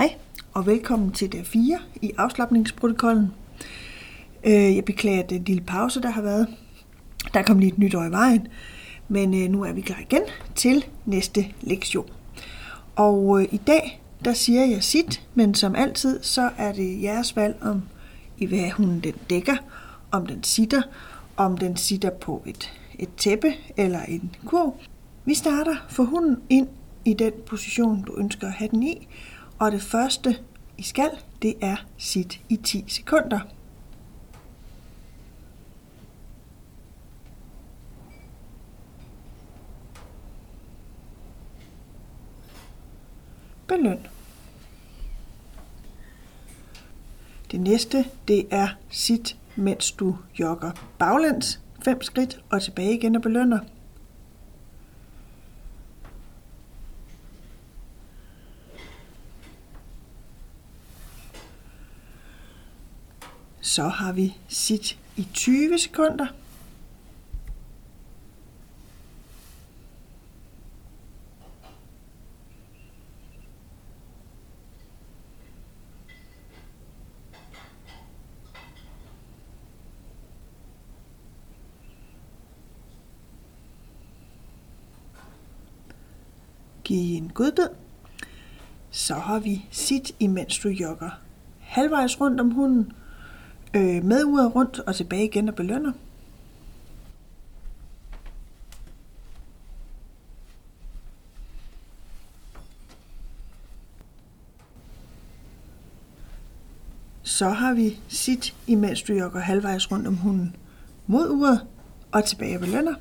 Hej og velkommen til dag 4 i afslappningsprotokollen. Øh, jeg beklager den lille pause, der har været. Der kom lige et nyt år i vejen, men øh, nu er vi klar igen til næste lektion. Og øh, i dag, der siger jeg sit, men som altid, så er det jeres valg om, i hvad hun den dækker, om den sitter, om den sitter på et, et tæppe eller en kurv. Vi starter for hunden ind i den position, du ønsker at have den i, og det første, I skal, det er sit i 10 sekunder. Beløn. Det næste, det er sit, mens du jogger baglæns, 5 skridt og tilbage igen og belønner. Så har vi sit i 20 sekunder. Giv en godbid. Så har vi sit, imens du jogger halvvejs rundt om hunden, øh, med uret rundt og tilbage igen og belønner. Så har vi sit, imens du jogger halvvejs rundt om hunden mod uret og tilbage og belønner.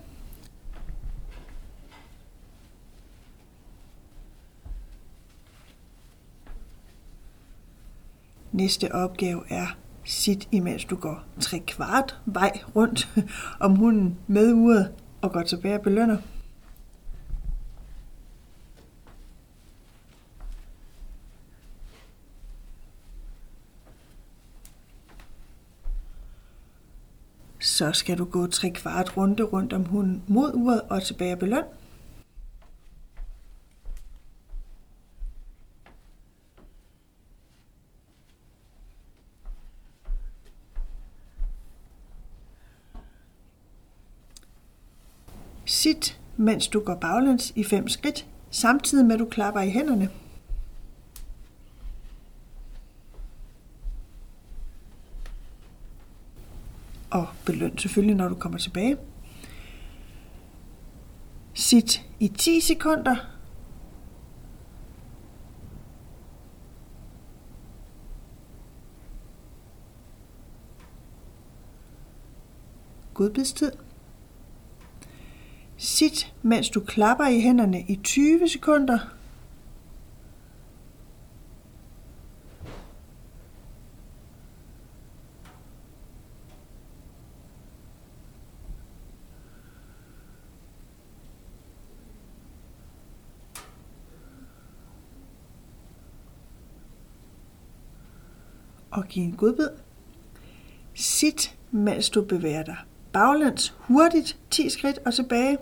Næste opgave er sit, imens du går tre kvart vej rundt om hunden med uret og går tilbage og belønner. Så skal du gå tre kvart runde rundt om hunden mod uret og tilbage og beløn. Sit, mens du går baglæns i fem skridt, samtidig med at du klapper i hænderne. Og beløn selvfølgelig, når du kommer tilbage. Sit i 10 sekunder. Godbidstid. Sit, mens du klapper i hænderne i 20 sekunder. Og giv en godbid. Sit, mens du bevæger dig baglæns hurtigt 10 skridt og tilbage.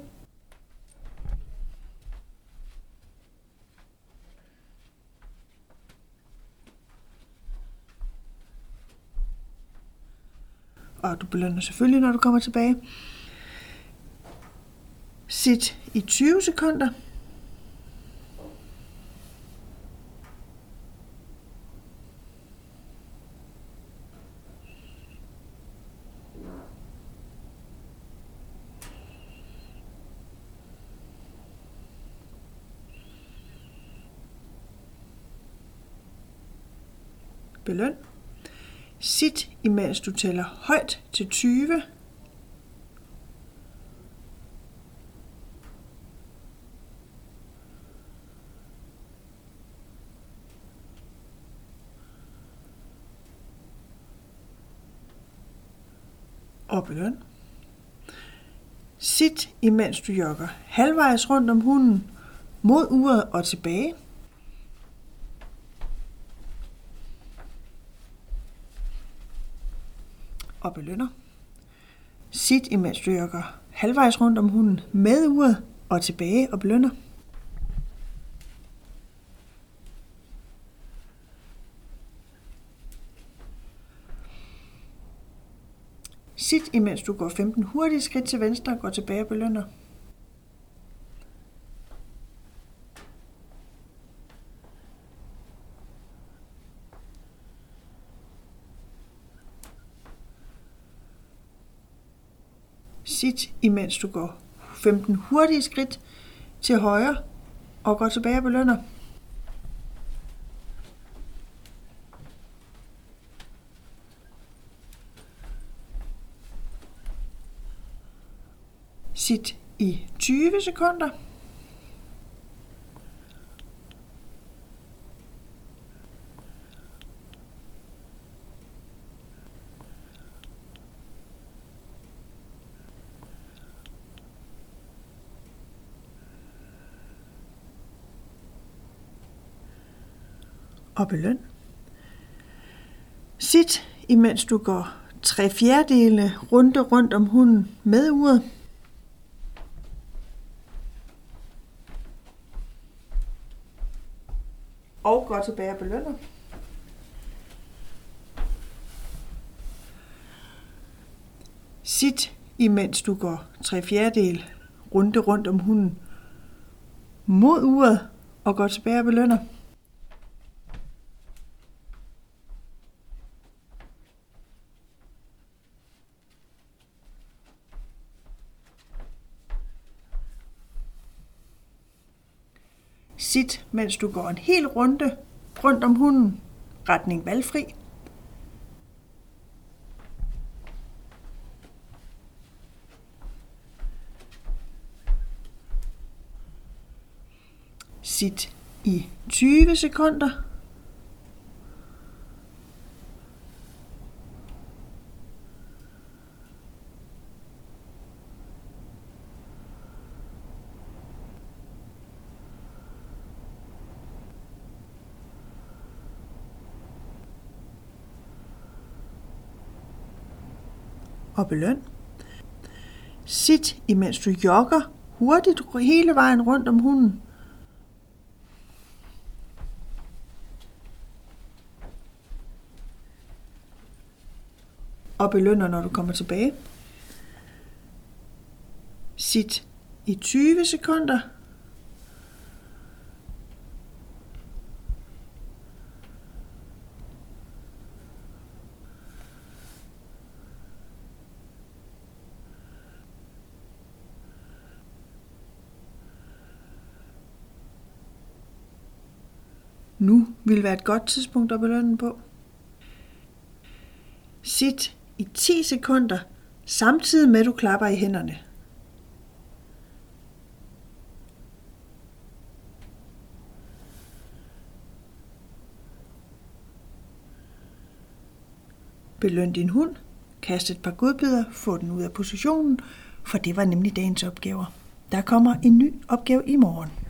Og du belønner selvfølgelig, når du kommer tilbage. Sit i 20 sekunder. Beløn. Sit, imens du tæller højt til 20. Og beløn. Sit, imens du jogger halvvejs rundt om hunden mod uret og tilbage. og belønner. Sit imens du jogger halvvejs rundt om hunden med uret og tilbage og belønner. Sit imens du går 15 hurtige skridt til venstre og går tilbage og belønner. Sit imens du går 15 hurtige skridt til højre og går tilbage og belønner. Sit i 20 sekunder. Og beløn. Sit, imens du går tre fjerdedele runde rundt om hunden med uret. Og går tilbage og belønner. Sit, imens du går tre fjerdedele runde rundt om hunden mod uret og går tilbage og belønner. Sit, mens du går en hel runde rundt om hunden, retning valgfri. Sit i 20 sekunder. Og beløn. Sit, imens du jogger hurtigt hele vejen rundt om hunden. Og belønner, når du kommer tilbage. Sit i 20 sekunder. Nu vil være et godt tidspunkt at belønne på. Sit i 10 sekunder, samtidig med at du klapper i hænderne. Beløn din hund, kast et par godbidder, få den ud af positionen, for det var nemlig dagens opgaver. Der kommer en ny opgave i morgen.